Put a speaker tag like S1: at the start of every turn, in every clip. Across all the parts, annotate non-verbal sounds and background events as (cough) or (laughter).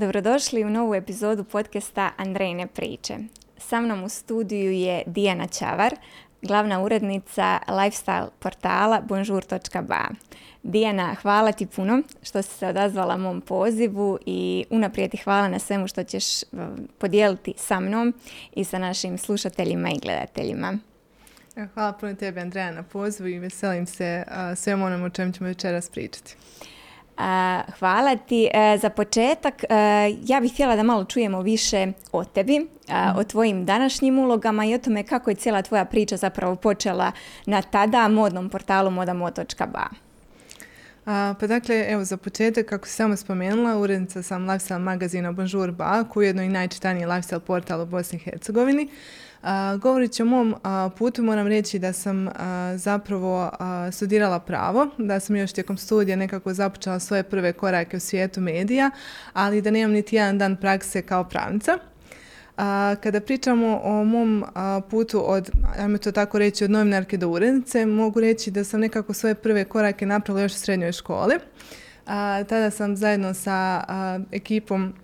S1: Dobrodošli u novu epizodu podcasta Andrejne priče. Sa mnom u studiju je Dijana Čavar, glavna urednica lifestyle portala bonjour.ba. Dijana, hvala ti puno što si se odazvala mom pozivu i unaprijed ti hvala na svemu što ćeš podijeliti sa mnom i sa našim slušateljima i gledateljima.
S2: Hvala puno tebi Andreja na pozivu i veselim se svemu onom o čem ćemo večeras pričati.
S1: Hvala ti. E, za početak, e, ja bih htjela da malo čujemo više o tebi, mhm. o tvojim današnjim ulogama i o tome kako je cijela tvoja priča zapravo počela na tada modnom portalu modamo.ba.
S2: pa dakle, evo za početak, kako si samo spomenula, urednica sam lifestyle magazina Bonjour Ba, koji je jedno i najčitaniji lifestyle portal u Bosni i Hercegovini. Govorit o mom putu, moram reći da sam zapravo studirala pravo, da sam još tijekom studija nekako započela svoje prve korake u svijetu medija, ali da nemam niti jedan dan prakse kao pravnica. kada pričamo o mom putu od, ajmo to tako reći, od novinarke do urednice, mogu reći da sam nekako svoje prve korake napravila još u srednjoj školi. tada sam zajedno sa ekipom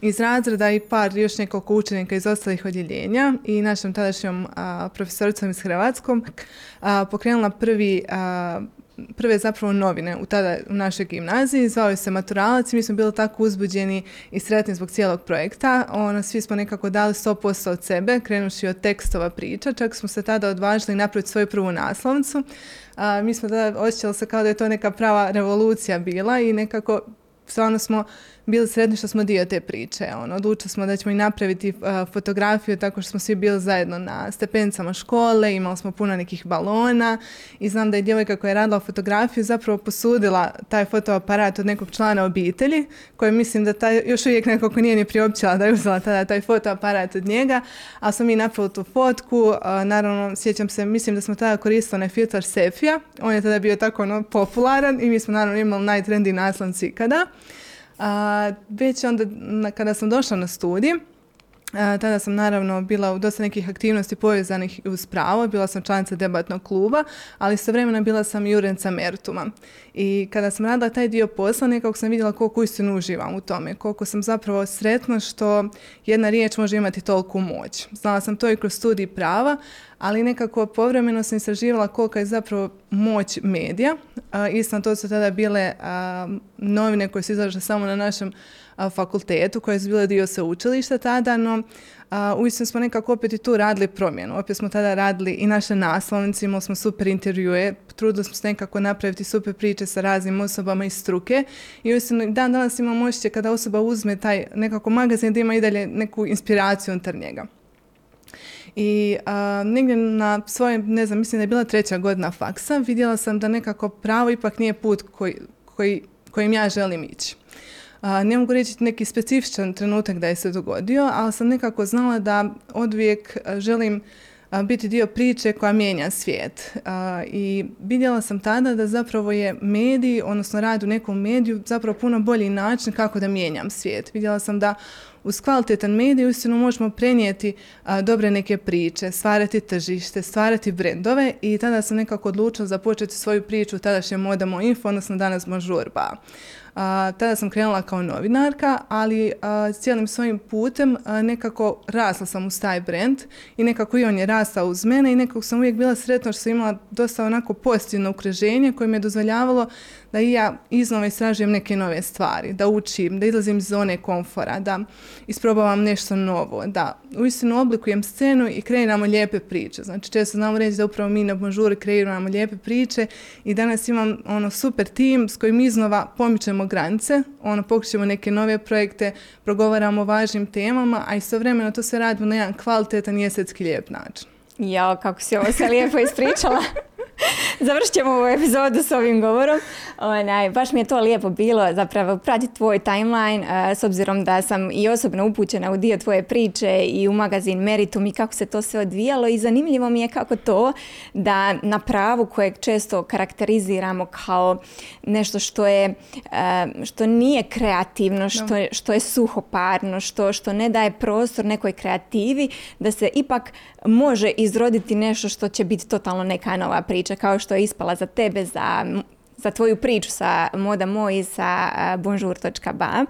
S2: iz razreda i par još nekoliko učenika iz ostalih odjeljenja i našom tadašnjom profesoricom iz Hrvatskom pokrenula prvi prve zapravo novine u tada u našoj gimnaziji, zvao se Maturalac i mi smo bili tako uzbuđeni i sretni zbog cijelog projekta. Ono, svi smo nekako dali 100% od sebe, krenuši od tekstova priča, čak smo se tada odvažili napraviti svoju prvu naslovnicu. mi smo tada osjećali se kao da je to neka prava revolucija bila i nekako stvarno smo bili sretni što smo dio te priče. Ono, odlučili smo da ćemo i napraviti uh, fotografiju tako što smo svi bili zajedno na stepenicama škole, imali smo puno nekih balona i znam da je djevojka koja je radila fotografiju zapravo posudila taj fotoaparat od nekog člana obitelji koji mislim da taj, još uvijek nekako nije ni priopćila da je uzela tada taj fotoaparat od njega, ali smo mi napravili tu fotku, uh, naravno sjećam se, mislim da smo tada koristili onaj filtr Sefija, on je tada bio tako ono, popularan i mi smo naravno imali najtrendiji naslanci ikada. A, već onda kada sam došla na studij, tada sam naravno bila u dosta nekih aktivnosti povezanih uz pravo, bila sam članica debatnog kluba, ali vremena bila sam i urednica Mertuma. I kada sam radila taj dio posla, nekako sam vidjela koliko istinu uživam u tome, koliko sam zapravo sretna što jedna riječ može imati toliku moć. Znala sam to i kroz studij prava, ali nekako povremeno sam istraživala kolika je zapravo moć medija. Isto to su tada bile novine koje su izlažile samo na našem fakultetu koje su bile dio sveučilišta tada, no uistinu smo nekako opet i tu radili promjenu. Opet smo tada radili i naše naslovnice, imali smo super intervjue, trudili smo se nekako napraviti super priče sa raznim osobama iz struke i uistinu dan danas imamo osjećaj kada osoba uzme taj nekako magazin da ima i dalje neku inspiraciju unutar njega. I negdje na svojem, ne znam, mislim da je bila treća godina faksa, vidjela sam da nekako pravo ipak nije put koji, koji, kojim ja želim ići. Ne mogu reći neki specifičan trenutak da je se dogodio, ali sam nekako znala da odvijek želim biti dio priče koja mijenja svijet. I vidjela sam tada da zapravo je medij, odnosno rad u nekom mediju, zapravo puno bolji način kako da mijenjam svijet. Vidjela sam da uz kvalitetan medij uistinu možemo prenijeti dobre neke priče, stvarati tržište, stvarati brendove i tada sam nekako odlučila započeti svoju priču tadašnje Modamo Info, odnosno danas Možurba. Tada sam krenula kao novinarka, ali a, cijelim svojim putem nekako rasla sam uz taj brand i nekako i on je rastao uz mene i nekako sam uvijek bila sretna što sam imala dosta onako pozitivno okruženje koje mi je dozvoljavalo da i ja iznova istražujem neke nove stvari, da učim, da izlazim iz zone komfora, da isprobavam nešto novo, da uistinu oblikujem scenu i kreiramo lijepe priče. Znači često znamo reći da upravo mi na Bonžuri kreiramo lijepe priče i danas imam ono super tim s kojim iznova pomičemo granice, ono pokušamo neke nove projekte, progovaramo o važnim temama, a istovremeno to se radimo na jedan kvalitetan i estetski lijep način.
S1: Ja, kako si ovo sve lijepo ispričala. (laughs) (laughs) Završit ćemo ovu epizodu s ovim govorom. Onaj, baš mi je to lijepo bilo zapravo pratiti tvoj timeline s obzirom da sam i osobno upućena u dio tvoje priče i u magazin Meritum i kako se to sve odvijalo i zanimljivo mi je kako to da na pravu kojeg često karakteriziramo kao nešto što je što nije kreativno, što, je, što je suhoparno, što, što ne daje prostor nekoj kreativi, da se ipak može izroditi nešto što će biti totalno neka nova priča kao što je ispala za tebe, za za tvoju priču sa Moda Moj i sa bonjour.ba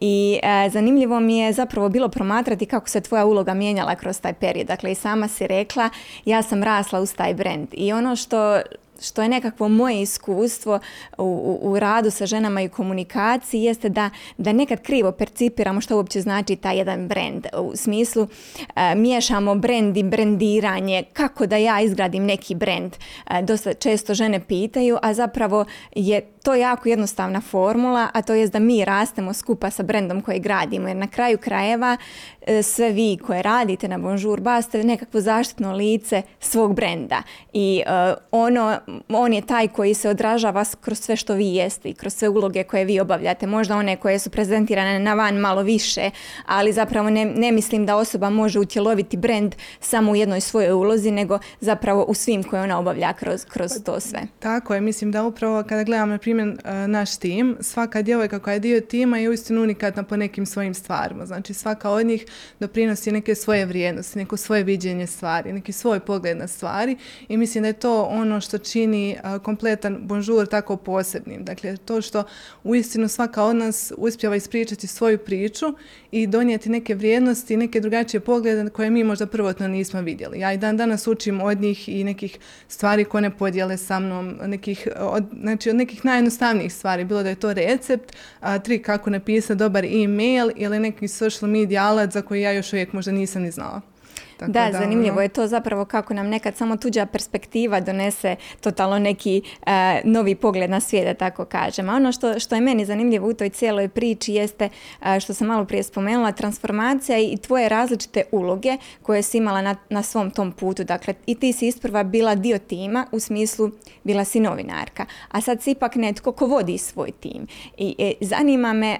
S1: i zanimljivo mi je zapravo bilo promatrati kako se tvoja uloga mijenjala kroz taj period. Dakle, i sama si rekla, ja sam rasla uz taj brand i ono što što je nekakvo moje iskustvo u, u, radu sa ženama i komunikaciji jeste da, da nekad krivo percipiramo što uopće znači taj jedan brand. U smislu e, miješamo brand i brendiranje, kako da ja izgradim neki brand. E, dosta često žene pitaju, a zapravo je to jako jednostavna formula, a to je da mi rastemo skupa sa brendom koji gradimo. Jer na kraju krajeva e, sve vi koje radite na Bonjour Ba ste nekakvo zaštitno lice svog brenda. I ono on je taj koji se odražava kroz sve što vi jeste i kroz sve uloge koje vi obavljate. Možda one koje su prezentirane na van malo više, ali zapravo ne, ne mislim da osoba može utjeloviti brand samo u jednoj svojoj ulozi, nego zapravo u svim koje ona obavlja kroz, kroz to sve.
S2: Tako je, mislim da upravo kada gledam na primjer e, naš tim, svaka djevojka koja je dio tima je uistinu unikatna po nekim svojim stvarima. Znači svaka od njih doprinosi neke svoje vrijednosti, neko svoje viđenje stvari, neki svoj pogled na stvari i mislim da je to ono što čini kompletan bonžur tako posebnim. Dakle, to što uistinu svaka od nas uspjeva ispričati svoju priču i donijeti neke vrijednosti, neke drugačije poglede koje mi možda prvotno nismo vidjeli. Ja i dan danas učim od njih i nekih stvari koje ne podijele sa mnom, nekih, od, znači od nekih najjednostavnijih stvari, bilo da je to recept, a, trik kako napisati dobar e-mail ili neki social media alat za koji ja još uvijek možda nisam ni znala
S1: da, zanimljivo ono- je to zapravo kako nam nekad samo tuđa perspektiva donese totalno neki e, novi pogled na svijet, da tako kažem. A ono što, što je meni zanimljivo u toj cijeloj priči jeste, e, što sam malo prije spomenula, transformacija i tvoje različite uloge koje si imala na, na svom tom putu. Dakle, i ti si isprva bila dio tima, u smislu bila si novinarka, a sad si ipak netko ko vodi svoj tim. I e, zanima me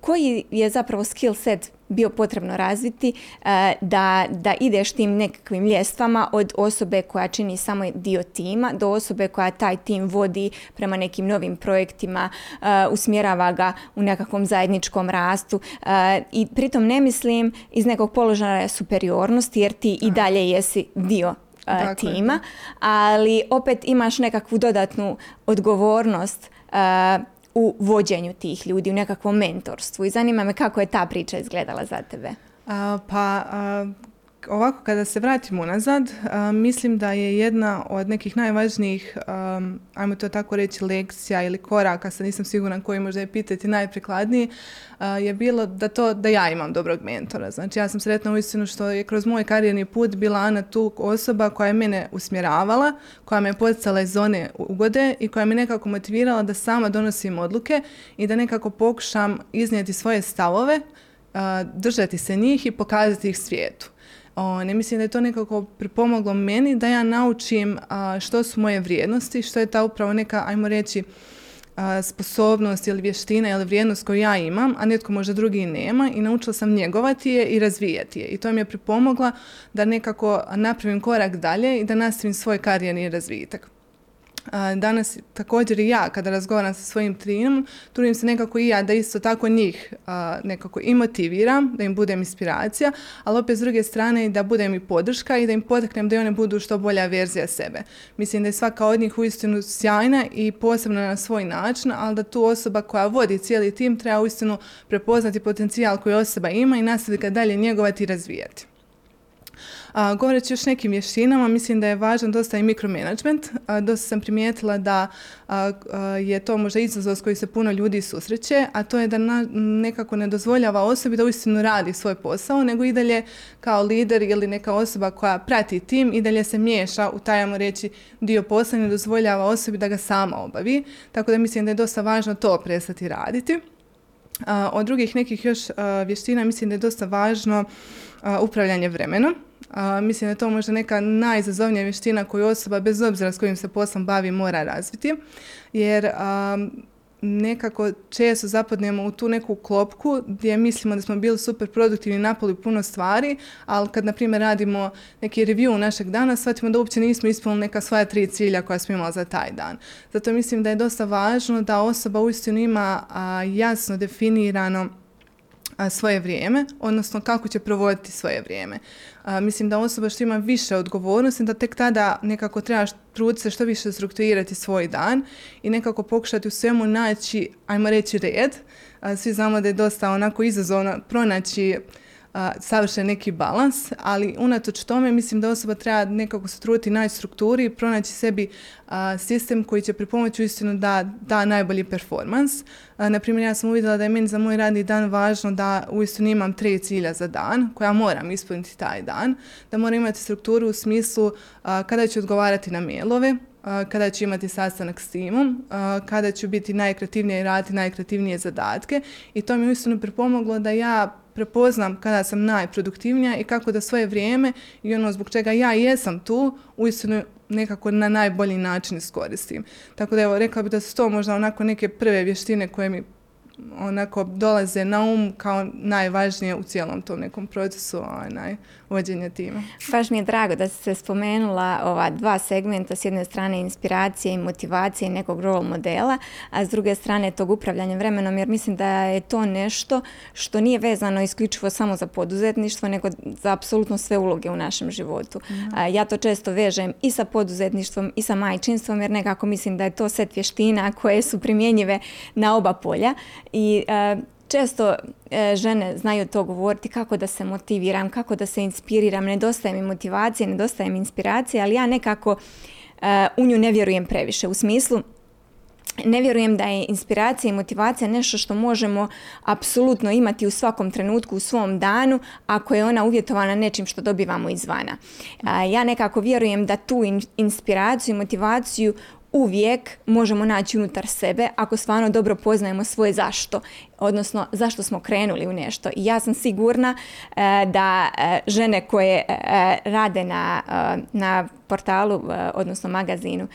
S1: koji je zapravo skill set bio potrebno razviti e, da, da ideš tim nekakvim ljestvama od osobe koja čini samo dio tima do osobe koja taj tim vodi prema nekim novim projektima, e, usmjerava ga u nekakvom zajedničkom rastu e, i pritom ne mislim iz nekog položaja superiornosti jer ti i dalje jesi dio tima, ali opet imaš nekakvu dodatnu odgovornost u vođenju tih ljudi, u nekakvom mentorstvu i zanima me kako je ta priča izgledala za tebe.
S2: pa ovako kada se vratimo unazad, mislim da je jedna od nekih najvažnijih, ajmo to tako reći, lekcija ili koraka, sad nisam sigurna koji možda je pitati najprikladniji, je bilo da to da ja imam dobrog mentora. Znači ja sam sretna uistinu što je kroz moj karijerni put bila Ana tu osoba koja je mene usmjeravala, koja me poticala iz zone ugode i koja me nekako motivirala da sama donosim odluke i da nekako pokušam iznijeti svoje stavove, držati se njih i pokazati ih svijetu. Ne mislim da je to nekako pripomoglo meni da ja naučim što su moje vrijednosti, što je ta upravo neka, ajmo reći, sposobnost ili vještina ili vrijednost koju ja imam, a netko možda drugi nema i naučila sam njegovati je i razvijati je. I to mi je pripomogla da nekako napravim korak dalje i da nastavim svoj karijerni razvitak. Danas također i ja kada razgovaram sa svojim trinom, trudim se nekako i ja da isto tako njih nekako i motiviram, da im budem inspiracija, ali opet s druge strane da budem i podrška i da im potaknem da one budu što bolja verzija sebe. Mislim da je svaka od njih uistinu sjajna i posebna na svoj način, ali da tu osoba koja vodi cijeli tim treba uistinu prepoznati potencijal koji osoba ima i nastaviti ga dalje njegovati i razvijati. A, govoreći još nekim vještinama, mislim da je važan dosta i mikromanagement. dosta sam primijetila da je to možda izazov s koji se puno ljudi susreće, a to je da nekako ne dozvoljava osobi da uistinu radi svoj posao, nego i dalje kao lider ili neka osoba koja prati tim i dalje se miješa u taj, reći, dio posla ne dozvoljava osobi da ga sama obavi. Tako da mislim da je dosta važno to prestati raditi. od drugih nekih još vještina mislim da je dosta važno upravljanje vremenom. Mislim da je to možda neka najizazovnija vještina koju osoba bez obzira s kojim se poslom bavi mora razviti jer nekako često zapadnemo u tu neku klopku gdje mislimo da smo bili super produktivni i napoli puno stvari, ali kad na primjer radimo neki review našeg dana, shvatimo da uopće nismo ispunili neka svoja tri cilja koja smo imali za taj dan. Zato mislim da je dosta važno da osoba uistinu ima jasno definirano svoje vrijeme, odnosno kako će provoditi svoje vrijeme. mislim da osoba što ima više odgovornosti, da tek tada nekako trebaš truditi se što više strukturirati svoj dan i nekako pokušati u svemu naći, ajmo reći, red. svi znamo da je dosta onako izazovno pronaći savršen neki balans, ali unatoč tome mislim da osoba treba nekako se truditi naći strukturi i pronaći sebi sistem koji će pripomoći uistinu da da najbolji performans. Naprimjer, ja sam uvidjela da je meni za moj radni dan važno da uistinu imam tri cilja za dan koja moram ispuniti taj dan, da moram imati strukturu u smislu kada ću odgovarati na mailove, kada ću imati sastanak s timom, kada ću biti najkreativnije i raditi najkreativnije zadatke i to mi je uistinu pripomoglo da ja prepoznam kada sam najproduktivnija i kako da svoje vrijeme i ono zbog čega ja jesam tu uistinu nekako na najbolji način iskoristim. Tako da evo, rekla bih da su to možda onako neke prve vještine koje mi onako dolaze na um kao najvažnije u cijelom tom nekom procesu onaj, vođenja tima.
S1: Baš mi je drago da si se spomenula ova dva segmenta, s jedne strane inspiracije i motivacije i nekog role modela, a s druge strane tog upravljanja vremenom, jer mislim da je to nešto što nije vezano isključivo samo za poduzetništvo, nego za apsolutno sve uloge u našem životu. Ja to često vežem i sa poduzetništvom i sa majčinstvom, jer nekako mislim da je to set vještina koje su primjenjive na oba polja i često e, žene znaju to govoriti kako da se motiviram, kako da se inspiriram, nedostaje mi motivacije, nedostaje mi inspiracije, ali ja nekako e, u nju ne vjerujem previše. U smislu, ne vjerujem da je inspiracija i motivacija nešto što možemo apsolutno imati u svakom trenutku u svom danu ako je ona uvjetovana nečim što dobivamo izvana. Ja nekako vjerujem da tu inspiraciju i motivaciju uvijek možemo naći unutar sebe ako stvarno dobro poznajemo svoje zašto, odnosno zašto smo krenuli u nešto. I ja sam sigurna e, da e, žene koje e, rade na, na portalu, odnosno magazinu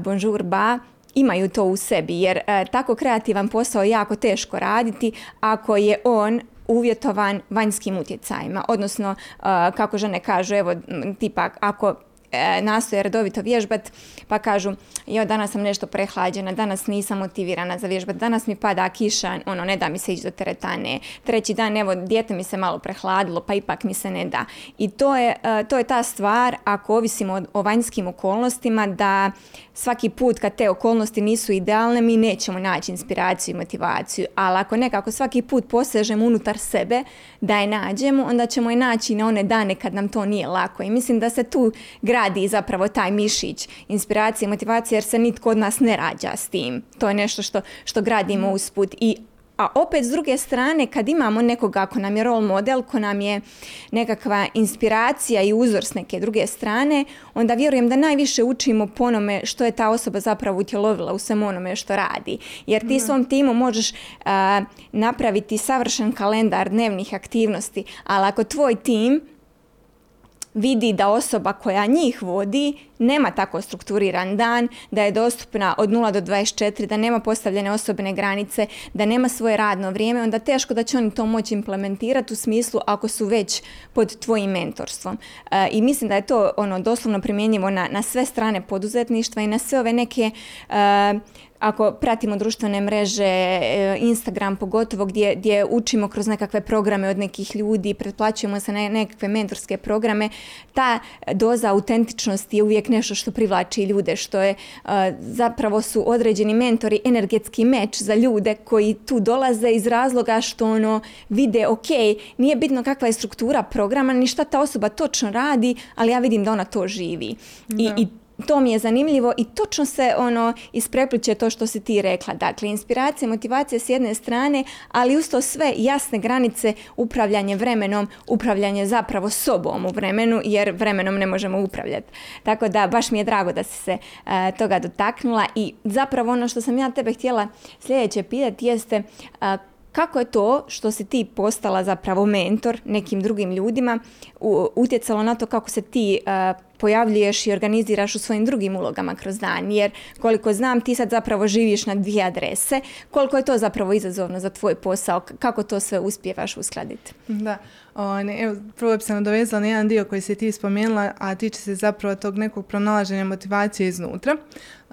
S1: Bonjour Ba, imaju to u sebi jer tako kreativan posao je jako teško raditi ako je on uvjetovan vanjskim utjecajima, odnosno kako žene kažu, evo tipa ako e, nastoje redovito vježbat pa kažu jo danas sam nešto prehlađena, danas nisam motivirana za vježbat, danas mi pada kiša, ono ne da mi se ići do teretane, treći dan evo dijete mi se malo prehladilo pa ipak mi se ne da. I to je, e, to je ta stvar ako ovisimo o, vanjskim okolnostima da svaki put kad te okolnosti nisu idealne mi nećemo naći inspiraciju i motivaciju, ali ako nekako svaki put posežemo unutar sebe da je nađemo, onda ćemo je naći na one dane kad nam to nije lako i mislim da se tu gradi zapravo taj mišić inspiracije i motivacije jer se nitko od nas ne rađa s tim. To je nešto što, što gradimo mhm. usput i a opet s druge strane kad imamo nekoga ako nam je role model, ko nam je nekakva inspiracija i uzor s neke druge strane, onda vjerujem da najviše učimo po onome što je ta osoba zapravo utjelovila u svemu onome što radi. Jer ti mhm. svom timu možeš napraviti savršen kalendar dnevnih aktivnosti, ali ako tvoj tim vidi da osoba koja njih vodi nema tako strukturiran dan, da je dostupna od 0 do 24, da nema postavljene osobne granice, da nema svoje radno vrijeme, onda teško da će oni to moći implementirati u smislu ako su već pod tvojim mentorstvom. E, I mislim da je to ono doslovno primjenjivo na, na sve strane poduzetništva i na sve ove neke e, ako pratimo društvene mreže, e, Instagram pogotovo gdje, gdje učimo kroz nekakve programe od nekih ljudi, pretplaćujemo se na nekakve mentorske programe, ta doza autentičnosti je uvijek nešto što privlači ljude, što je zapravo su određeni mentori energetski meč za ljude koji tu dolaze iz razloga što ono vide ok, nije bitno kakva je struktura programa, ni šta ta osoba točno radi, ali ja vidim da ona to živi. I, I to mi je zanimljivo i točno se ono isprepliče to što si ti rekla. Dakle, inspiracija, motivacija s jedne strane, ali usto sve jasne granice, upravljanje vremenom, upravljanje zapravo sobom u vremenu, jer vremenom ne možemo upravljati. Tako da baš mi je drago da si se e, toga dotaknula i zapravo ono što sam ja tebe htjela sljedeće pitati jeste e, kako je to što si ti postala zapravo mentor nekim drugim ljudima utjecalo na to kako se ti uh, pojavljuješ i organiziraš u svojim drugim ulogama kroz dan. Jer koliko znam ti sad zapravo živiš na dvije adrese. Koliko je to zapravo izazovno za tvoj posao? Kako to sve uspijevaš uskladiti?
S2: Da. O, evo, prvo bi se nadovezala na jedan dio koji si ti spomenula, a tiče se zapravo tog nekog pronalaženja motivacije iznutra.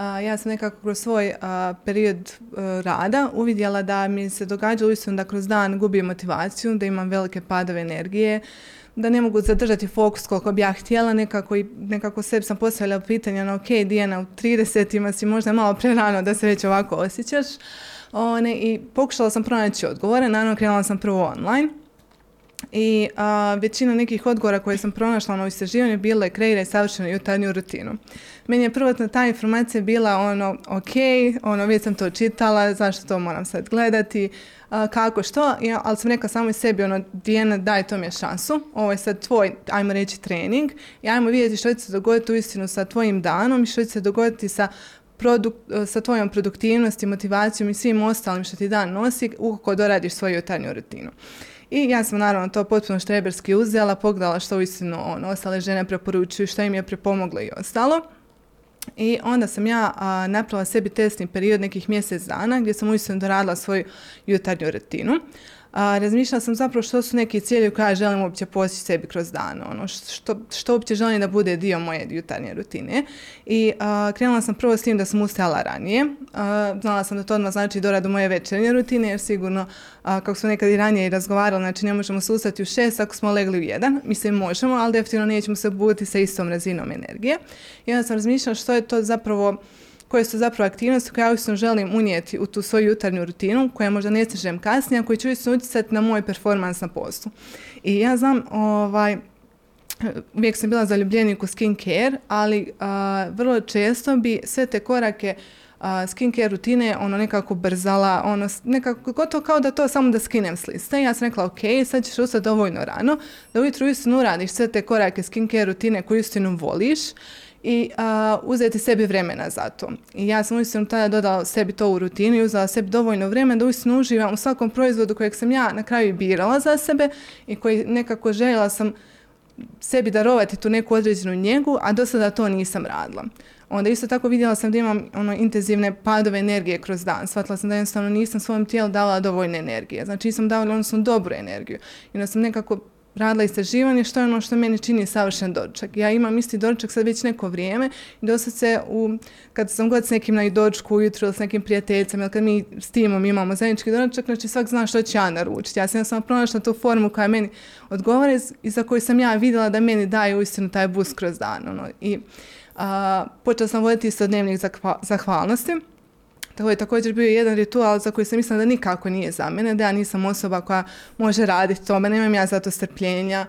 S2: Ja sam nekako kroz svoj period e, rada uvidjela da mi se događa uistinu da kroz dan gubim motivaciju, da imam velike padove energije, da ne mogu zadržati fokus koliko bi ja htjela, nekako, i, nekako sebi sam postavila pitanje, no, ok, Dijana, u 30-ima si možda malo prerano da se već ovako osjećaš. One, I pokušala sam pronaći odgovore, naravno krenula sam prvo online, i većina nekih odgovora koje sam pronašla na istraživanju bilo je kreiraj savršenu jutarnju rutinu. Meni je prvotno ta informacija bila ono, ok, ono, već sam to čitala, zašto to moram sad gledati, kako, što, ja, ali sam rekla samo i sebi, ono, Dijana, daj to mi je šansu, ovo je sad tvoj, ajmo reći, trening i ajmo vidjeti što će se dogoditi uistinu sa tvojim danom i što će se dogoditi sa sa tvojom produktivnosti, motivacijom i svim ostalim što ti dan nosi ukoliko doradiš svoju jutarnju rutinu. I ja sam naravno to potpuno štreberski uzela, pogledala što uistinu on, ostale žene preporučuju, što im je prepomoglo i ostalo. I onda sam ja napravila sebi testni period nekih mjesec dana gdje sam uistinu doradila svoju jutarnju rutinu a, razmišljala sam zapravo što su neki ciljevi koje ja želim uopće postići sebi kroz dan, ono, što, što uopće želim da bude dio moje jutarnje rutine. I krenula sam prvo s tim da sam ustajala ranije. znala sam da to odmah znači doradu moje večernje rutine, jer sigurno, kako smo nekad i ranije razgovarali, znači ne možemo se ustati u šest ako smo legli u jedan. Mislim, možemo, ali definitivno nećemo se buditi sa istom razinom energije. I onda sam razmišljala što je to zapravo koje su zapravo aktivnosti koje ja uistinu želim unijeti u tu svoju jutarnju rutinu, koja možda ne stižem kasnije, a koji će uistinu utjecati na moj performans na poslu. I ja znam, ovaj, uvijek sam bila zaljubljenik u skincare, ali vrlo često bi sve te korake uh, skincare rutine ono nekako brzala, ono nekako gotovo kao da to samo da skinem s liste. Ja sam rekla ok, sad ćeš ustati dovoljno rano, da ujutro uistinu uradiš sve te korake skincare rutine koje uistinu voliš i uzeti sebi vremena za to. I ja sam uistinu tada dodala sebi to u rutinu i uzela sebi dovoljno vremena da uistinu uživam u svakom proizvodu kojeg sam ja na kraju birala za sebe i koji nekako željela sam sebi darovati tu neku određenu njegu, a do sada to nisam radila. Onda isto tako vidjela sam da imam ono, intenzivne padove energije kroz dan. Shvatila sam da jednostavno nisam svom tijelu dala dovoljne energije. Znači nisam davala odnosno dobru energiju. I onda sam nekako radila istraživanje što je ono što meni čini savršen doručak. Ja imam isti doručak sad već neko vrijeme i dosta se u, kad sam god s nekim na doručku ujutro ili s nekim prijateljicama ili kad mi s timom imamo zajednički doručak, znači svak zna što će ja naručiti. Ja sam samo pronašla tu formu koja meni odgovara i za koju sam ja vidjela da meni daje uistinu taj bus kroz dan. Ono. I a, počela sam voditi isto dnevnik zahvalnosti to je također bio jedan ritual za koji sam mislila da nikako nije za mene, da ja nisam osoba koja može raditi to, nemam ja zato strpljenja,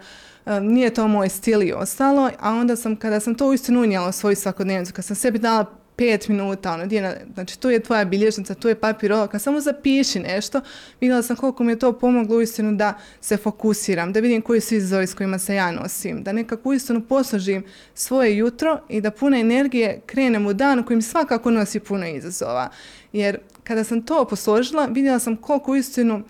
S2: e, nije to moj stil i ostalo, a onda sam, kada sam to uistinu unijela u svoju svakodnevnicu, kad sam sebi dala pet minuta, ono, Dijana, znači tu je tvoja bilježnica, tu je papir kad samo zapiši nešto, vidjela sam koliko mi je to pomoglo uistinu da se fokusiram, da vidim koji su izazovi s kojima se ja nosim, da nekako uistinu poslužim svoje jutro i da pune energije krenem u dan koji mi svakako nosi puno izazova. Jer kada sam to posložila, vidjela sam koliko uistinu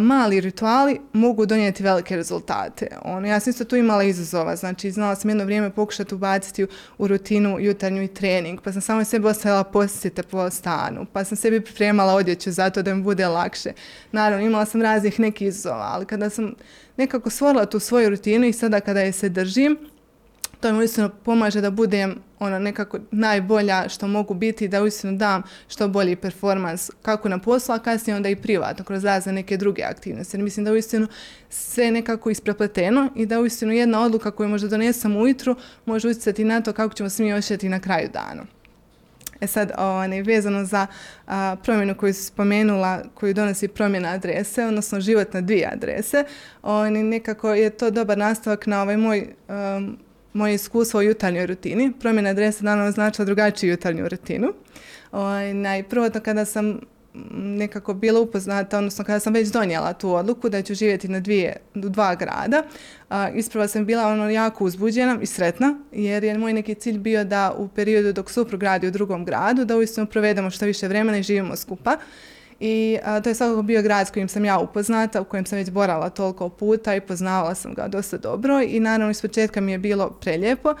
S2: mali rituali mogu donijeti velike rezultate. Ono, ja sam isto tu imala izazova, znači znala sam jedno vrijeme pokušati ubaciti u, rutinu jutarnju i trening, pa sam samo sebi ostavila posjete po stanu, pa sam sebi pripremala odjeću zato da mi bude lakše. Naravno, imala sam raznih nekih izazova, ali kada sam nekako stvorila tu svoju rutinu i sada kada je se držim, to mi uistinu pomaže da budem ono nekako najbolja što mogu biti da uistinu dam što bolji performans kako na poslu, a kasnije onda i privatno kroz razne neke druge aktivnosti. Jer mislim da uistinu sve nekako isprepleteno i da uistinu jedna odluka koju možda donesem ujutru može utjecati na to kako ćemo se mi osjetiti na kraju dana. E sad, ovaj, vezano za promjenu koju si spomenula, koju donosi promjena adrese, odnosno život na dvije adrese, ovaj, nekako je to dobar nastavak na ovaj moj um, moje iskustvo u jutarnjoj rutini. Promjena adresa naravno značila drugačiju jutarnju rutinu. Ovaj, najprvotno kada sam nekako bila upoznata, odnosno kada sam već donijela tu odluku da ću živjeti na dvije, dva grada, a, isprava sam bila ono jako uzbuđena i sretna, jer je moj neki cilj bio da u periodu dok suprug radi u drugom gradu, da uistinu provedemo što više vremena i živimo skupa i to je svakako bio grad s kojim sam ja upoznata, u kojem sam već borala toliko puta i poznavala sam ga dosta dobro i naravno iz početka mi je bilo prelijepo.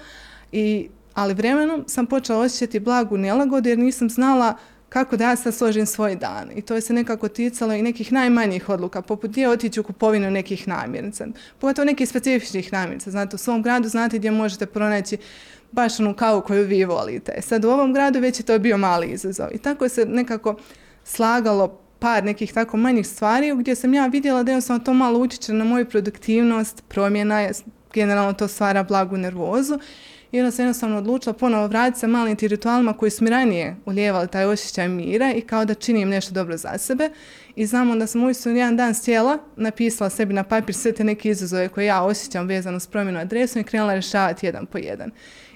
S2: I, ali vremenom sam počela osjećati blagu nelagodu jer nisam znala kako da ja sad složim svoj dan. I to je se nekako ticalo i nekih najmanjih odluka, poput gdje otići u kupovinu nekih namirnica. Pogotovo nekih specifičnih namirnica. Znate, u svom gradu znate gdje možete pronaći baš onu kavu koju vi volite. Sad u ovom gradu već je to bio mali izazov. I tako se nekako slagalo par nekih tako manjih stvari gdje sam ja vidjela da jednostavno to malo utječe na moju produktivnost, promjena, generalno to stvara blagu nervozu i onda sam jednostavno odlučila ponovo vratiti se malim ti ritualima koji su mi ranije ulijevali taj osjećaj mira i kao da činim nešto dobro za sebe. I znamo da sam uistinu jedan dan sjela, napisala sebi na papir sve te neke izazove koje ja osjećam vezano s promjenu adresom i krenula rješavati jedan po jedan.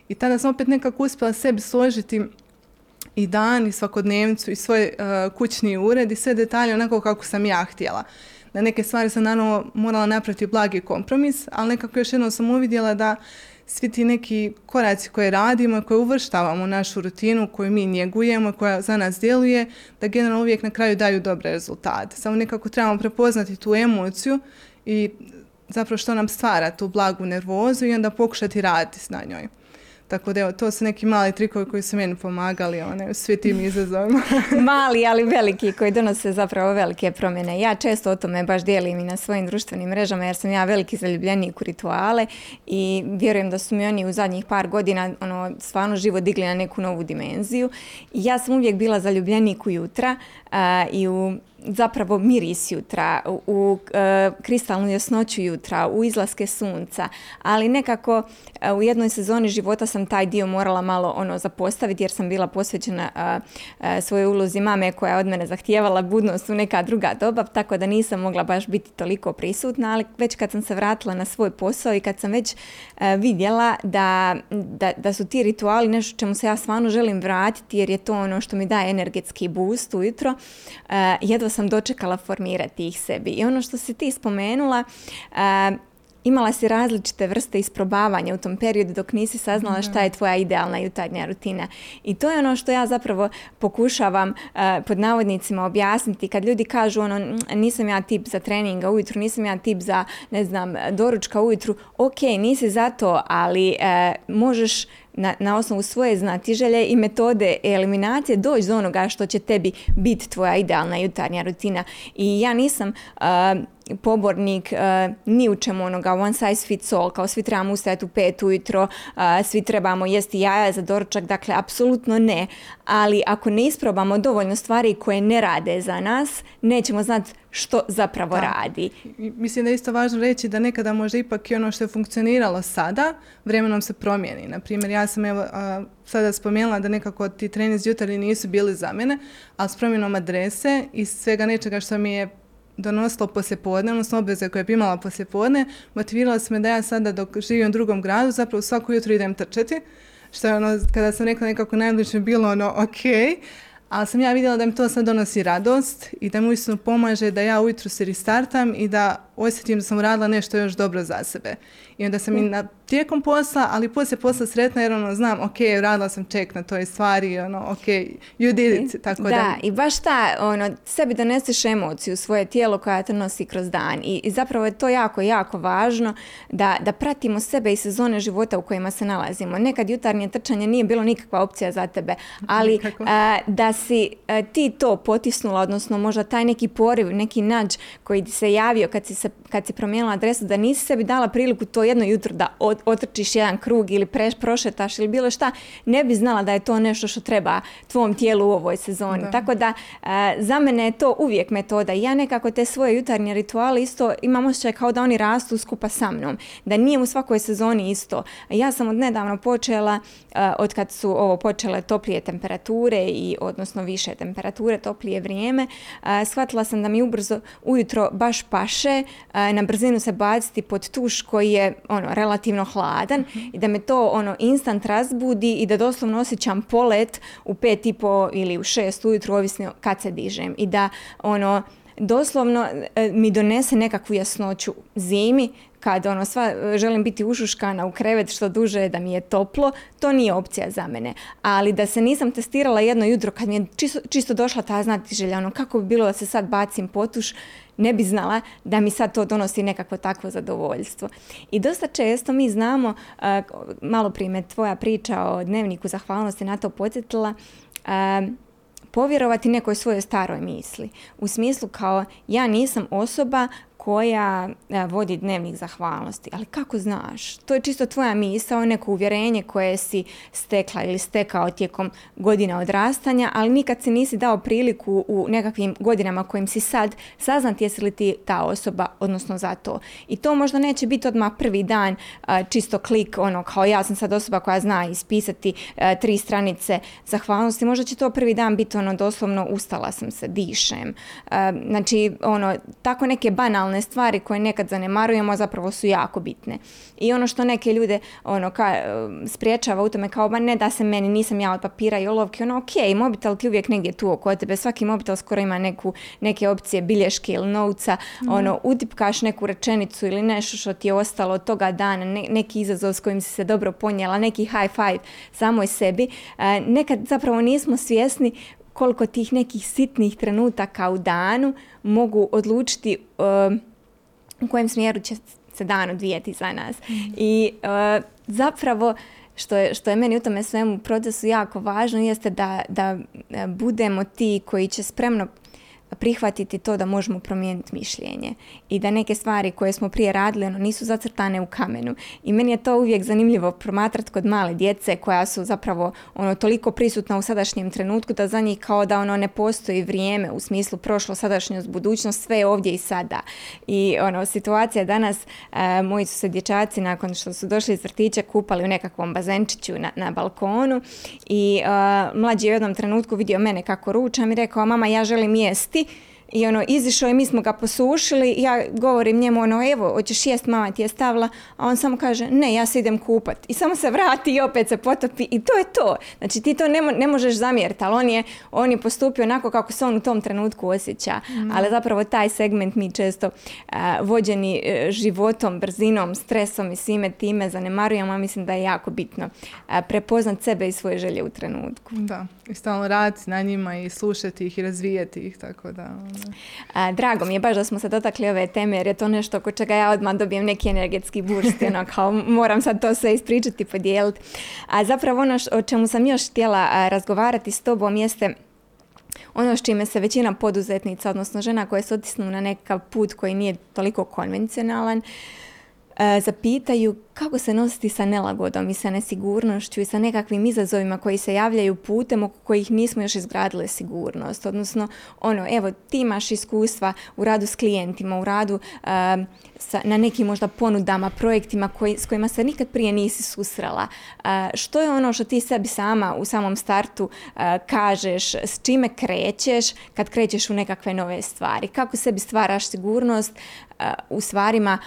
S2: I tada sam opet nekako uspjela sebi složiti i dan i svakodnevnicu i svoj uh, kućni ured i sve detalje onako kako sam ja htjela. Na neke stvari sam naravno morala napraviti blagi kompromis, ali nekako još jednom sam uvidjela da svi ti neki koraci koje radimo i koje uvrštavamo u našu rutinu, koju mi njegujemo, koja za nas djeluje, da generalno uvijek na kraju daju dobre rezultate. Samo nekako trebamo prepoznati tu emociju i zapravo što nam stvara tu blagu nervozu i onda pokušati raditi na njoj. Tako da evo, to su neki mali trikovi koji su meni pomagali one, u svi tim izazovima. (laughs)
S1: mali, ali veliki koji donose zapravo velike promjene. Ja često o tome baš dijelim i na svojim društvenim mrežama jer sam ja veliki zaljubljenik u rituale i vjerujem da su mi oni u zadnjih par godina ono, stvarno živo digli na neku novu dimenziju. Ja sam uvijek bila zaljubljenik u jutra i u zapravo miris jutra, u, u e, kristalnu jasnoću jutra, u izlaske sunca, ali nekako e, u jednoj sezoni života sam taj dio morala malo ono zapostaviti jer sam bila posvećena uh, svojoj ulozi mame koja je od mene zahtijevala budnost u neka druga doba, tako da nisam mogla baš biti toliko prisutna, ali već kad sam se vratila na svoj posao i kad sam već vidjela da, da, da su ti rituali nešto čemu se ja stvarno želim vratiti jer je to ono što mi daje energetski boost ujutro, jedva sam dočekala formirati ih sebi. I ono što si ti spomenula, imala si različite vrste isprobavanja u tom periodu dok nisi saznala šta je tvoja idealna jutarnja rutina. I to je ono što ja zapravo pokušavam pod navodnicima objasniti kad ljudi kažu ono nisam ja tip za treninga ujutru, nisam ja tip za ne znam doručka ujutru. Ok, nisi za to, ali možeš na, na osnovu svoje znatiželje i metode eliminacije doći do onoga što će tebi biti tvoja idealna jutarnja rutina. I ja nisam pobornik uh, ni u čemu onoga one size fits all, kao svi trebamo ustajati u pet ujutro, uh, svi trebamo jesti jaja za doručak, dakle apsolutno ne, ali ako ne isprobamo dovoljno stvari koje ne rade za nas, nećemo znati što zapravo radi.
S2: Mislim da je isto važno reći da nekada možda ipak i ono što je funkcioniralo sada, vremenom se promijeni. Na primjer, ja sam evo uh, sada spomenula da nekako ti trenizi jutarnji nisu bili za mene, ali s promjenom adrese i svega nečega što mi je donosilo poslijepodne, odnosno obveze koje bi imala poslijepodne, motivirala se me da ja sada dok živim u drugom gradu, zapravo svako jutro idem trčati, što je ono, kada sam rekla nekako najbliže bilo ono ok, ali sam ja vidjela da mi to sad donosi radost i da mi uistinu pomaže da ja ujutro se restartam i da osjetim da sam radila nešto još dobro za sebe. I onda sam i na tijekom posla, ali poslije posla sretna jer ono znam, ok, radila sam ček na toj stvari, ono, ok, you did it. Tako da,
S1: da i baš ta, ono, sebi doneseš emociju, svoje tijelo koja te nosi kroz dan. I, I, zapravo je to jako, jako važno da, da pratimo sebe i sezone života u kojima se nalazimo. Nekad jutarnje trčanje nije bilo nikakva opcija za tebe, ali da si ti to potisnula, odnosno možda taj neki poriv, neki nađ koji ti se javio kad si, it's a kad si promijenila adresu, da nisi sebi dala priliku to jedno jutro da otrčiš jedan krug ili preš, prošetaš ili bilo šta, ne bi znala da je to nešto što treba tvom tijelu u ovoj sezoni. Tako da e, za mene je to uvijek metoda. Ja nekako te svoje jutarnje rituale isto imam osjećaj kao da oni rastu skupa sa mnom. Da nije u svakoj sezoni isto. Ja sam od nedavno počela, uh, od kad su ovo počele toplije temperature i odnosno više temperature, toplije vrijeme, uh, shvatila sam da mi ubrzo ujutro baš paše na brzinu se baciti pod tuš koji je ono relativno hladan i da me to ono instant razbudi i da doslovno osjećam polet u pet i po ili u šest ujutro ovisno kad se dižem i da ono doslovno e, mi donese nekakvu jasnoću zimi kad ono sva želim biti ušuškana u krevet što duže da mi je toplo, to nije opcija za mene. Ali da se nisam testirala jedno jutro kad mi je čisto, čisto došla ta znatiželja, ono kako bi bilo da se sad bacim potuš, ne bi znala da mi sad to donosi nekakvo takvo zadovoljstvo. I dosta često mi znamo, malo prije tvoja priča o dnevniku zahvalnosti na to podsjetila, povjerovati nekoj svojoj staroj misli. U smislu kao ja nisam osoba koja e, vodi dnevnik zahvalnosti. Ali kako znaš? To je čisto tvoja misao, neko uvjerenje koje si stekla ili stekao tijekom godina odrastanja, ali nikad si nisi dao priliku u nekakvim godinama kojim si sad saznati jesi li ti ta osoba, odnosno za to. I to možda neće biti odmah prvi dan e, čisto klik, ono kao ja sam sad osoba koja zna ispisati e, tri stranice zahvalnosti. Možda će to prvi dan biti ono doslovno ustala sam se, dišem. Znači, ono, tako neke banalne stvari koje nekad zanemarujemo zapravo su jako bitne. I ono što neke ljude ono ka, spriječava u tome kao ba ne da se meni, nisam ja od papira i olovke, ono ok, mobitel ti uvijek negdje tu oko tebe, svaki mobitel skoro ima neku, neke opcije bilješke ili novca, mm. ono utipkaš neku rečenicu ili nešto što ti je ostalo od toga dana, neki izazov s kojim si se dobro ponijela, neki high five samoj sebi. E, nekad zapravo nismo svjesni koliko tih nekih sitnih trenutaka u danu mogu odlučiti uh, u kojem smjeru će se dan odvijeti za nas. Mm. I uh, zapravo što je, što je meni u tome svemu procesu jako važno jeste da, da budemo ti koji će spremno prihvatiti to da možemo promijeniti mišljenje i da neke stvari koje smo prije radili ono, nisu zacrtane u kamenu. I meni je to uvijek zanimljivo promatrati kod male djece koja su zapravo ono toliko prisutna u sadašnjem trenutku da za njih kao da ono ne postoji vrijeme u smislu prošlo, sadašnjost, budućnost, sve je ovdje i sada. I ono situacija danas, e, moji su se dječaci nakon što su došli iz vrtića kupali u nekakvom bazenčiću na, na balkonu i e, mlađi je u jednom trenutku vidio mene kako ručam i rekao mama ja želim jesti really i ono, izišao i mi smo ga posušili ja govorim njemu ono, evo, hoćeš jest, mama ti je stavila, a on samo kaže, ne, ja se idem kupat. I samo se vrati i opet se potopi i to je to. Znači ti to ne, ne možeš zamjeriti, ali on je, on je postupio onako kako se on u tom trenutku osjeća. Mm. Ali zapravo taj segment mi često vođeni e, životom, brzinom, stresom i svime time zanemarujemo, a mislim da je jako bitno prepoznat sebe i svoje želje u trenutku.
S2: Da, i stalno raditi na njima i slušati ih i razvijati ih, tako da...
S1: A, drago mi je baš da smo se dotakli ove teme jer je to nešto oko čega ja odmah dobijem neki energetski burst, (laughs) ono kao moram sad to sve ispričati, podijeliti. A zapravo ono o čemu sam još htjela razgovarati s tobom jeste ono s čime se većina poduzetnica, odnosno žena koje se otisnu na nekav put koji nije toliko konvencionalan, zapitaju kako se nositi sa nelagodom i sa nesigurnošću i sa nekakvim izazovima koji se javljaju putem oko kojih nismo još izgradile sigurnost. Odnosno, ono, evo, ti imaš iskustva u radu s klijentima, u radu e, sa, na nekim možda ponudama, projektima koji, s kojima se nikad prije nisi susrela. E, što je ono što ti sebi sama u samom startu kažeš, s čime krećeš kad krećeš u nekakve nove stvari? Kako sebi stvaraš sigurnost u stvarima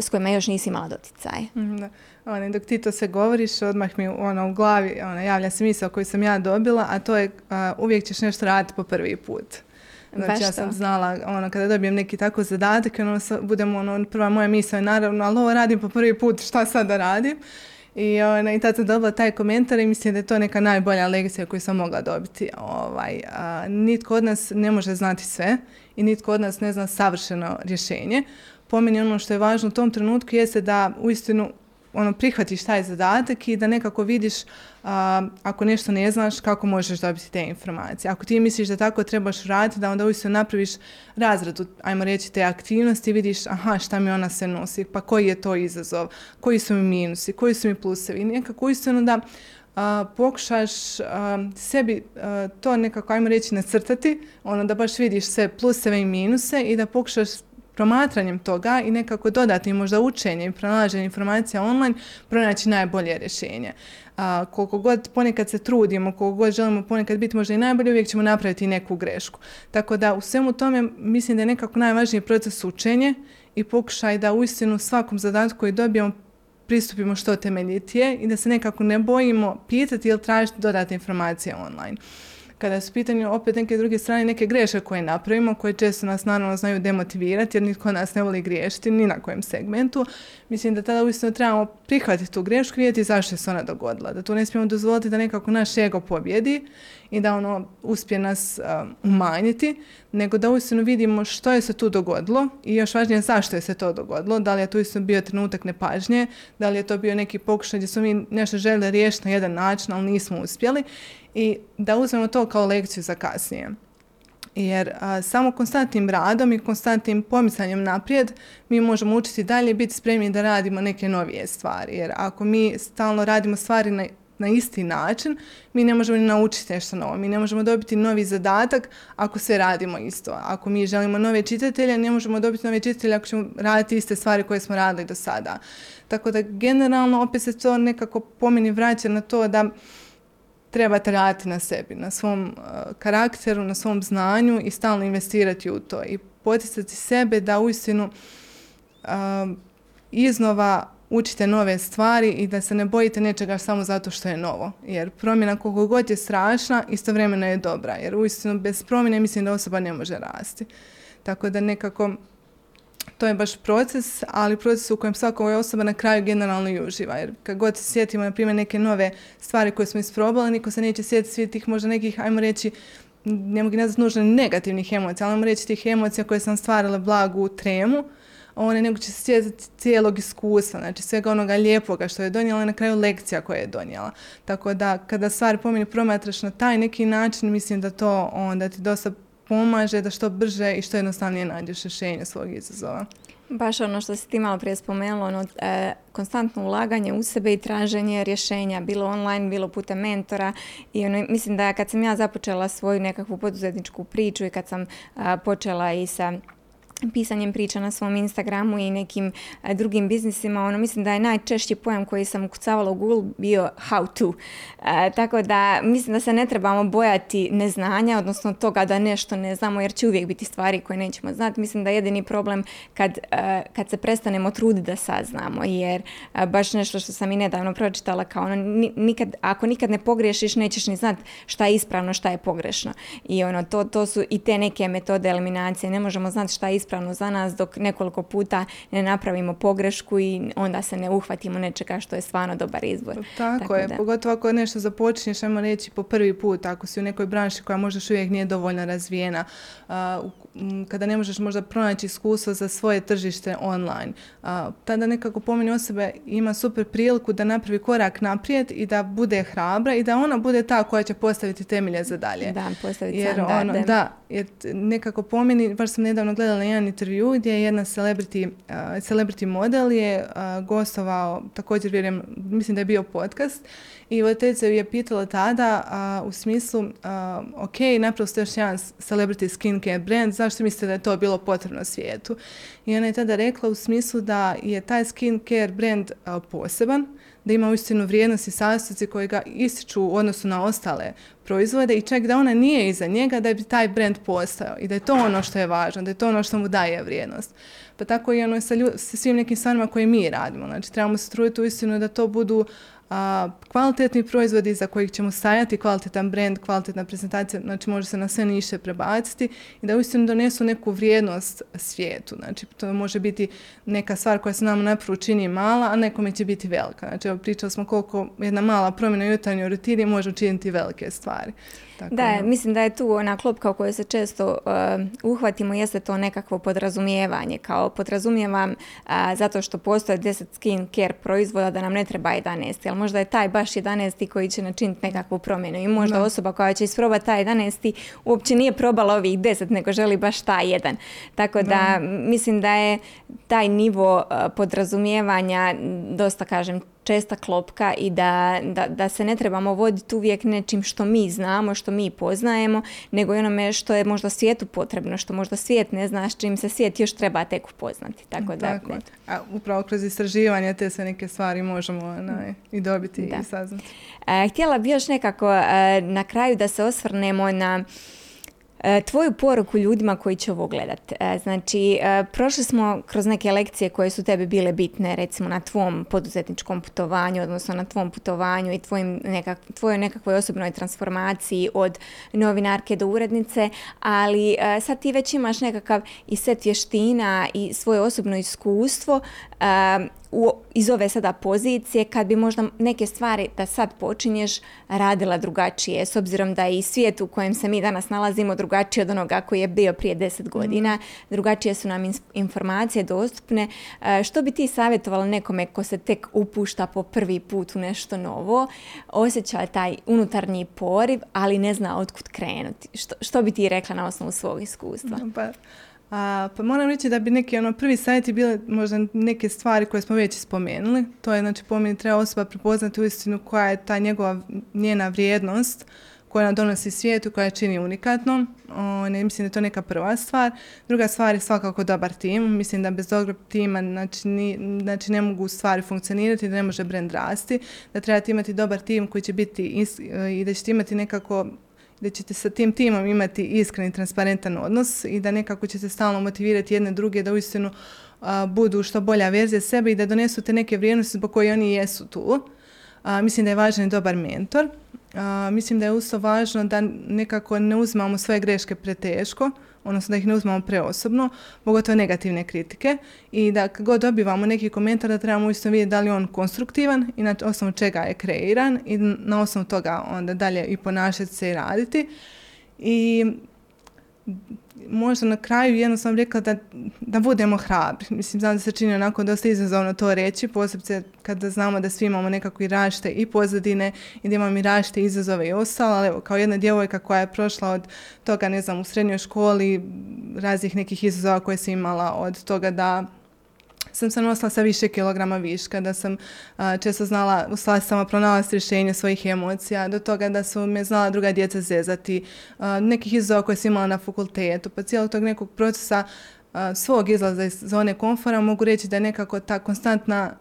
S1: s kojima još nisi imala doticaj.
S2: Mm, da. Ono, dok ti to se govoriš, odmah mi ono, u glavi ono, javlja se misao koju sam ja dobila, a to je uvijek ćeš nešto raditi po prvi put. Znači ja sam znala, ono, kada dobijem neki tako zadatak, ono, budemo, ono, prva moja misla je naravno, ali ovo radim po prvi put, šta sad da radim? I, ono, i tad sam dobila taj komentar i mislim da je to neka najbolja lekcija koju sam mogla dobiti. Ovaj, nitko od nas ne može znati sve i nitko od nas ne zna savršeno rješenje po meni ono što je važno u tom trenutku jeste da uistinu ono, prihvatiš taj zadatak i da nekako vidiš ako nešto ne znaš kako možeš dobiti te informacije. Ako ti misliš da tako trebaš raditi, da onda uistinu napraviš razradu, ajmo reći, te aktivnosti vidiš aha šta mi ona se nosi, pa koji je to izazov, koji su mi minusi, koji su mi plusevi. Nekako uistinu da pokušaš sebi to nekako, ajmo reći, nacrtati, ono da baš vidiš sve pluseve i minuse i da pokušaš promatranjem toga i nekako dodatnim možda učenjem i pronalaženjem informacija online pronaći najbolje rješenje. A, koliko god ponekad se trudimo, koliko god želimo ponekad biti možda i najbolje, uvijek ćemo napraviti neku grešku. Tako da u svemu tome mislim da je nekako najvažniji proces učenje i pokušaj da uistinu svakom zadatku koji dobijemo pristupimo što temeljitije i da se nekako ne bojimo pitati ili tražiti dodatne informacije online. Kada su pitanju opet neke druge strane, neke greške koje napravimo, koje često nas naravno znaju demotivirati, jer nitko nas ne voli griješiti ni na kojem segmentu. Mislim da tada uistinu trebamo prihvatiti tu grešku i vidjeti zašto se ona dogodila. Da tu ne smijemo dozvoliti da nekako naš ego pobjedi i da ono uspije nas umanjiti, nego da uistinu vidimo što je se tu dogodilo i još važnije zašto je se to dogodilo, da li je tu uistinu bio trenutak nepažnje, da li je to bio neki pokušaj gdje smo mi nešto željeli riješiti na jedan način, ali nismo uspjeli i da uzmemo to kao lekciju za kasnije. Jer samo konstantnim radom i konstantnim pomicanjem naprijed mi možemo učiti dalje i biti spremni da radimo neke novije stvari. Jer ako mi stalno radimo stvari na na isti način, mi ne možemo ni naučiti nešto novo. Mi ne možemo dobiti novi zadatak ako sve radimo isto. Ako mi želimo nove čitatelje, ne možemo dobiti nove čitatelje ako ćemo raditi iste stvari koje smo radili do sada. Tako da generalno opet se to nekako pomeni vraća na to da trebate raditi na sebi, na svom uh, karakteru, na svom znanju i stalno investirati u to i poticati sebe da uistinu uh, iznova učite nove stvari i da se ne bojite nečega samo zato što je novo. Jer promjena koliko god je strašna, istovremeno je dobra. Jer uistinu bez promjene mislim da osoba ne može rasti. Tako da nekako to je baš proces, ali proces u kojem svaka osoba na kraju generalno i uživa. Jer kad god se sjetimo, na primjer, neke nove stvari koje smo isprobali, niko se neće sjetiti svih tih možda nekih, ajmo reći, ne mogu ne nužno negativnih emocija, ali ajmo reći tih emocija koje sam stvarala blagu tremu, one nego će se sjetiti cijelog iskustva, znači svega onoga lijepoga što je donijela i na kraju lekcija koja je donijela. Tako da kada stvari pomeni promatraš na taj neki način, mislim da to onda ti dosta pomaže da što brže i što jednostavnije nađeš rješenje svog izazova.
S1: Baš ono što si ti malo prije spomenula, ono, e, konstantno ulaganje u sebe i traženje rješenja, bilo online, bilo putem mentora. I ono, mislim da kad sam ja započela svoju nekakvu poduzetničku priču i kad sam počela i sa pisanjem priča na svom Instagramu i nekim drugim biznisima, ono mislim da je najčešći pojam koji sam ukucavala u Google bio how to. E, tako da mislim da se ne trebamo bojati neznanja, odnosno toga da nešto ne znamo, jer će uvijek biti stvari koje nećemo znati. Mislim da je jedini problem kad, e, kad se prestanemo truditi da saznamo, jer baš nešto što sam i nedavno pročitala kao ono, nikad, ako nikad ne pogriješiš, nećeš ni znati šta je ispravno, šta je pogrešno. I ono, to, to su i te neke metode eliminacije. Ne možemo znati šta je za nas dok nekoliko puta ne napravimo pogrešku i onda se ne uhvatimo nečega što je stvarno dobar izbor.
S2: Tako, je, pogotovo ako nešto započneš, ajmo reći po prvi put, ako si u nekoj branši koja možda još uvijek nije dovoljno razvijena, kada ne možeš možda pronaći iskustvo za svoje tržište online, tada nekako pomeni osobe ima super priliku da napravi korak naprijed i da bude hrabra i da ona bude ta koja će postaviti temelje za dalje.
S1: Da, postaviti
S2: jer ono, Da, jer nekako pomeni, baš sam nedavno gledala jedan intervju gdje je jedna celebrity, uh, celebrity model je uh, gostovao, također vjerujem, mislim da je bio podcast i voditeljica je pitala tada uh, u smislu, ok, napravo ste još jedan celebrity skincare brand, zašto mislite da je to bilo potrebno svijetu? I ona je tada rekla u smislu da je taj skincare brand poseban, da ima uistinu vrijednost i sastojci koji ga ističu u odnosu na ostale proizvode i čak da ona nije iza njega da bi taj brand postao i da je to ono što je važno, da je to ono što mu daje vrijednost. Pa tako i ono sa, sa svim nekim stvarima koje mi radimo. Znači trebamo se truditi uistinu da to budu a, kvalitetni proizvodi za kojih ćemo stajati, kvalitetan brand, kvalitetna prezentacija, znači može se na sve niše prebaciti i da uistinu donesu neku vrijednost svijetu. Znači to može biti neka stvar koja se nam napravo čini mala, a nekome će biti velika. Znači pričali smo koliko jedna mala promjena u jutarnjoj rutini može učiniti velike stvari.
S1: Tako da, mislim da je tu ona klopka u kojoj se često uh, uhvatimo, jeste to nekakvo podrazumijevanje. Kao podrazumijevam uh, zato što postoje 10 skin care proizvoda da nam ne treba 11. Ali možda je taj baš 11. koji će načiniti nekakvu promjenu. I možda osoba koja će isprobati taj 11. uopće nije probala ovih 10, nego želi baš taj jedan. Tako da, mislim da je taj nivo uh, podrazumijevanja dosta, kažem, česta klopka i da, da, da, se ne trebamo voditi uvijek nečim što mi znamo, što mi poznajemo, nego i onome što je možda svijetu potrebno, što možda svijet ne zna, s čim se svijet još treba tek upoznati. Tako da,
S2: A upravo kroz istraživanje te sve neke stvari možemo i dobiti i saznati.
S1: E, htjela bi još nekako e, na kraju da se osvrnemo na tvoju poruku ljudima koji će ovo gledat. E, znači, e, prošli smo kroz neke lekcije koje su tebi bile bitne, recimo na tvom poduzetničkom putovanju, odnosno na tvom putovanju i tvojim nekak, tvojoj nekakvoj osobnoj transformaciji od novinarke do urednice, ali sad ti već imaš nekakav i set vještina i svoje osobno iskustvo u, iz ove sada pozicije kad bi možda neke stvari da sad počinješ radila drugačije s obzirom da je i svijet u kojem se mi danas nalazimo drugačiji od onoga koji je bio prije deset godina, mm. drugačije su nam informacije dostupne. E, što bi ti savjetovala nekome ko se tek upušta po prvi put u nešto novo, osjeća taj unutarnji poriv, ali ne zna otkud krenuti? Što, što bi ti rekla na osnovu svog iskustva?
S2: Pa, a, pa moram reći da bi neki ono prvi savjeti bile možda neke stvari koje smo već spomenuli. To je znači po meni treba osoba prepoznati uistinu koja je ta njegova njena vrijednost koja donosi svijetu, koja čini unikatnom. O, ne, mislim da je to neka prva stvar. Druga stvar je svakako dobar tim. Mislim da bez dobrog tima znači, ni, znači ne mogu stvari funkcionirati, da ne može brand rasti, da trebate imati dobar tim koji će biti i da ćete imati nekako da ćete sa tim timom imati iskren i transparentan odnos i da nekako ćete stalno motivirati jedne druge da uistinu budu što bolja verzija sebe i da donesu te neke vrijednosti zbog koje oni jesu tu. mislim da je važan i dobar mentor. mislim da je usto važno da nekako ne uzmamo svoje greške preteško, odnosno da ih ne uzmemo preosobno, pogotovo negativne kritike i da god dobivamo neki komentar da trebamo uistinu vidjeti da li je on konstruktivan i na osnovu čega je kreiran i na osnovu toga onda dalje i ponašati se i raditi. I možda na kraju jednostavno rekla da, da budemo hrabri. Mislim, znam da se čini onako dosta izazovno to reći, posebno kada znamo da svi imamo nekako i rašte i pozadine i da imamo i rašte izazove i ostalo, ali evo, kao jedna djevojka koja je prošla od toga, ne znam, u srednjoj školi, raznih nekih izazova koje si imala, od toga da sam se nosila sa više kilograma viška, da sam često znala u sama pronalaziti rješenje svojih emocija, do toga da su me znala druga djeca zezati, nekih izazova koje sam imala na fakultetu, pa cijelog tog nekog procesa svog izlaza iz zone komfora mogu reći da je nekako ta konstantna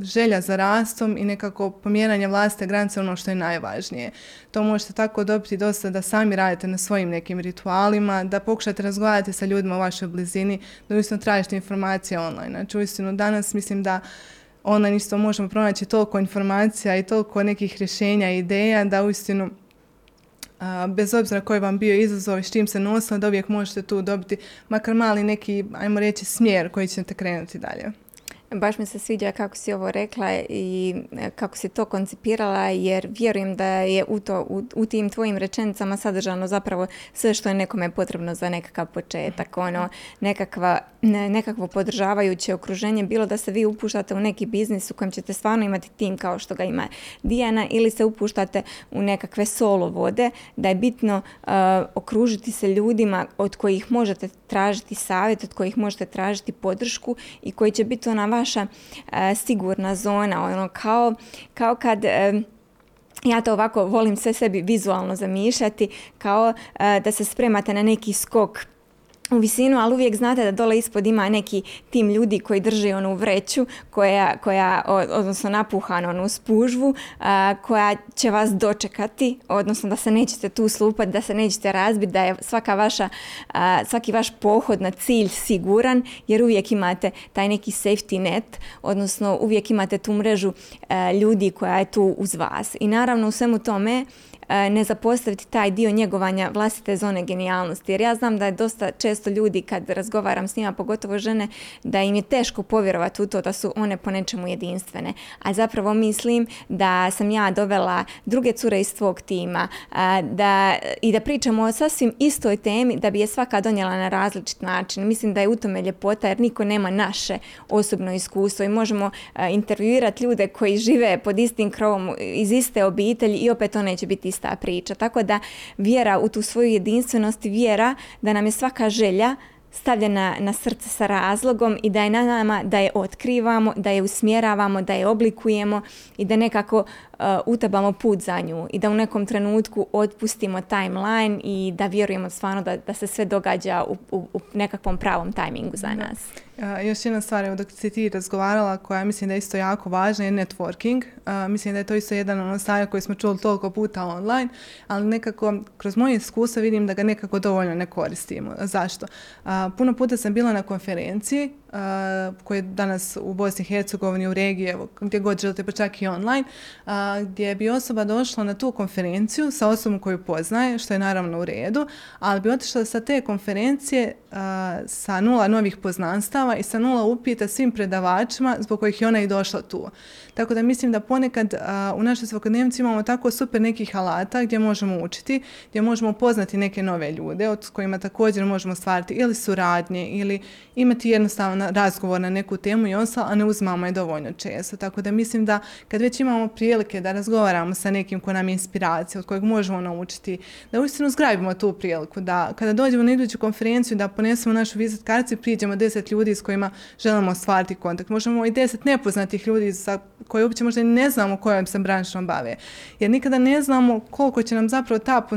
S2: želja za rastom i nekako pomjeranje vlastite granice ono što je najvažnije. To možete tako dobiti dosta da sami radite na svojim nekim ritualima, da pokušate razgovarati sa ljudima u vašoj blizini, da uistinu tražite informacije online. Znači uistinu danas mislim da online isto možemo pronaći toliko informacija i toliko nekih rješenja i ideja da uistinu bez obzira koji vam bio izazov i s čim se nosilo, da uvijek možete tu dobiti makar mali neki, ajmo reći, smjer koji ćete krenuti dalje.
S1: Baš mi se sviđa kako si ovo rekla i e, kako si to koncipirala jer vjerujem da je u, to, u, tim tvojim rečenicama sadržano zapravo sve što je nekome potrebno za nekakav početak. Ono, nekakva, nekakvo podržavajuće okruženje, bilo da se vi upuštate u neki biznis u kojem ćete stvarno imati tim kao što ga ima Dijana ili se upuštate u nekakve solo vode, da je bitno e, okružiti se ljudima od kojih možete tražiti savjet, od kojih možete tražiti podršku i koji će biti ona vaša e, sigurna zona, ono kao, kao kad... E, ja to ovako volim sve sebi vizualno zamišljati kao e, da se spremate na neki skok u visinu, ali uvijek znate da dole ispod ima neki tim ljudi koji drže onu vreću koja, koja odnosno napuhanu onu spužvu koja će vas dočekati, odnosno da se nećete tu slupati, da se nećete razbiti, da je svaka vaša, svaki vaš pohod na cilj siguran jer uvijek imate taj neki safety net, odnosno uvijek imate tu mrežu ljudi koja je tu uz vas. I naravno u svemu tome ne zapostaviti taj dio njegovanja vlastite zone genijalnosti. Jer ja znam da je dosta često ljudi kad razgovaram s njima, pogotovo žene, da im je teško povjerovati u to da su one po nečemu jedinstvene. A zapravo mislim da sam ja dovela druge cure iz svog tima da, i da pričamo o sasvim istoj temi da bi je svaka donijela na različit način. Mislim da je u tome ljepota jer niko nema naše osobno iskustvo i možemo intervjuirati ljude koji žive pod istim krovom iz iste obitelji i opet to neće biti ista priča. Tako da vjera u tu svoju jedinstvenost, vjera da nam je svaka želja stavljena na srce sa razlogom i da je na nama da je otkrivamo, da je usmjeravamo, da je oblikujemo i da nekako utabamo put za nju i da u nekom trenutku otpustimo timeline i da vjerujemo stvarno da, da se sve događa u, u, u nekakvom pravom tajmingu za nas.
S2: Još jedna stvar, evo dok si ti razgovarala, koja mislim da je isto jako važna, je networking. mislim da je to isto jedan ono stavlja koji smo čuli toliko puta online, ali nekako kroz moje iskustvo vidim da ga nekako dovoljno ne koristimo. Zašto? puno puta sam bila na konferenciji koje je danas u Bosni i Hercegovini, u regiji, evo, gdje god želite, pa čak i online, gdje bi osoba došla na tu konferenciju sa osobom koju poznaje, što je naravno u redu, ali bi otišla sa te konferencije sa nula novih poznanstava i sa nula upita svim predavačima zbog kojih je ona i došla tu. Tako da mislim da ponekad u našoj svakodnevnici imamo tako super nekih alata gdje možemo učiti, gdje možemo poznati neke nove ljude od kojima također možemo stvarati ili suradnje ili imati jednostavno razgovor na neku temu i ostalo, a ne uzmamo je dovoljno često. Tako da mislim da kad već imamo prilike da razgovaramo sa nekim ko nam je inspiracija, od kojeg možemo naučiti, da uistinu zgrabimo tu priliku, da kada dođemo na iduću konferenciju da ponesemo našu vizit karticu i priđemo deset ljudi s kojima želimo ostvariti kontakt. Možemo i deset nepoznatih ljudi za koje uopće možda ne znamo kojom se branšom bave. Jer nikada ne znamo koliko će nam zapravo ta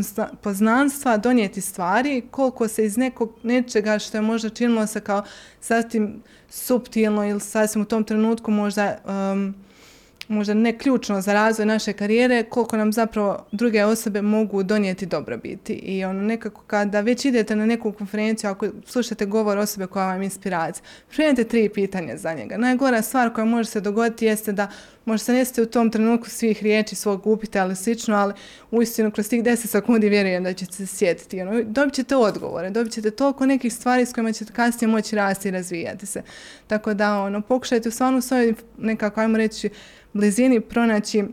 S2: poznanstva donijeti stvari, koliko se iz nekog nečega što je možda činilo se kao sasvim subtilno ili sasvim u tom trenutku možda um, možda ne ključno za razvoj naše karijere, koliko nam zapravo druge osobe mogu donijeti dobrobiti. I ono nekako kada već idete na neku konferenciju, ako slušate govor osobe koja vam je inspiracija, prijedite tri pitanja za njega. Najgora stvar koja može se dogoditi jeste da možda se neste u tom trenutku svih riječi svog upita, ali slično, ali uistinu kroz tih 10 sekundi vjerujem da ćete se sjetiti. Ono, dobit ćete odgovore, dobit ćete toliko nekih stvari s kojima ćete kasnije moći rasti i razvijati se. Tako da, ono, pokušajte u stvarno svojoj nekako, ajmo reći, blizini pronaći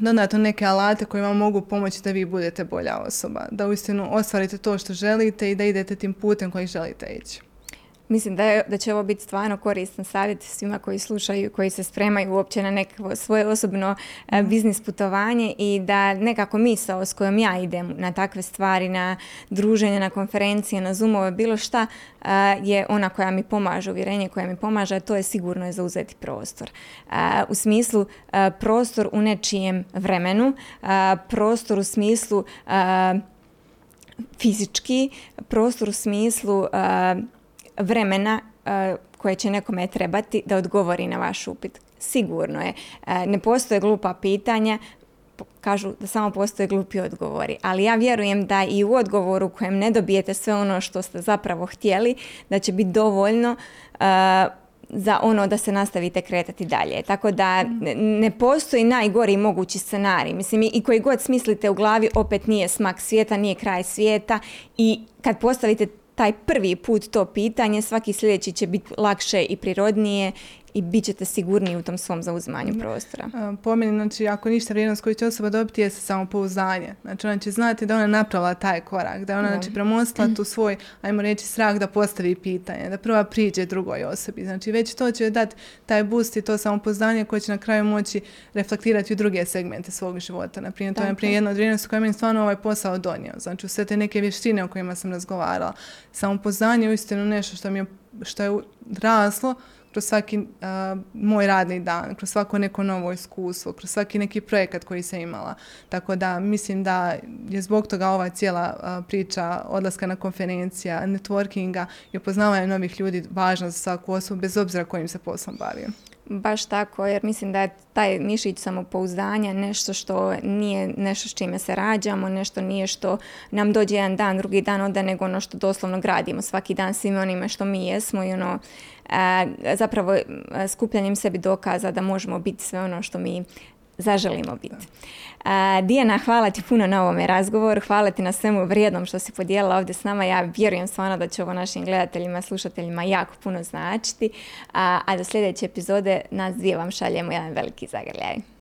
S2: dodatno neke alate koji vam mogu pomoći da vi budete bolja osoba, da uistinu ostvarite to što želite i da idete tim putem koji želite ići.
S1: Mislim da, je, da će ovo biti stvarno koristan savjet svima koji slušaju koji se spremaju uopće na neko svoje osobno e, biznis putovanje i da nekako misao s kojom ja idem na takve stvari, na druženje, na konferencije, na zoomove, bilo šta e, je ona koja mi pomaže, uvjerenje koja mi pomaže, to je sigurno je zauzeti prostor. E, u smislu prostor u nečijem vremenu, prostor u smislu fizički, prostor u smislu vremena e, koje će nekome trebati da odgovori na vaš upit. Sigurno je. E, ne postoje glupa pitanja, kažu da samo postoje glupi odgovori. Ali ja vjerujem da i u odgovoru u kojem ne dobijete sve ono što ste zapravo htjeli, da će biti dovoljno e, za ono da se nastavite kretati dalje. Tako da ne postoji najgori mogući scenarij. Mislim, i koji god smislite u glavi, opet nije smak svijeta, nije kraj svijeta i kad postavite taj prvi put to pitanje, svaki sljedeći će biti lakše i prirodnije i bit ćete sigurniji u tom svom zauzimanju prostora.
S2: Po meni, znači, ako ništa vrijednost koju će osoba dobiti je samopouzdanje. Znači, ona će znati da ona napravila taj korak, da ona znači, premostila tu svoj, ajmo reći, strah da postavi pitanje, da prva priđe drugoj osobi. Znači, već to će dati taj boost i to samopouzdanje koje će na kraju moći reflektirati u druge segmente svog života. Naprimjer, to je naprimjer jedna od vrijednosti koja mi stvarno ovaj posao donio. Znači, sve te neke vještine o kojima sam razgovarala. Samopouzdanje je uistinu nešto što mi je, što je raslo kroz svaki moj radni dan, kroz svako neko novo iskustvo, kroz svaki neki projekat koji sam imala. Tako da mislim da je zbog toga ova cijela priča odlaska na konferencija, networkinga i upoznavanja novih ljudi važna za svaku osobu bez obzira kojim se poslom bavio.
S1: Baš tako, jer mislim da je taj mišić samopouzdanja nešto što nije nešto s čime se rađamo, nešto nije što nam dođe jedan dan, drugi dan onda, nego ono što doslovno gradimo svaki dan svim onime što mi jesmo i ono zapravo skupljanjem sebi dokaza da možemo biti sve ono što mi zaželimo biti. Dijana, hvala ti puno na ovome razgovoru, hvala ti na svemu vrijednom što si podijelila ovdje s nama. Ja vjerujem stvarno da će ovo našim gledateljima, slušateljima jako puno značiti. A, do sljedeće epizode nas dvije vam šaljemo jedan veliki zagrljaj.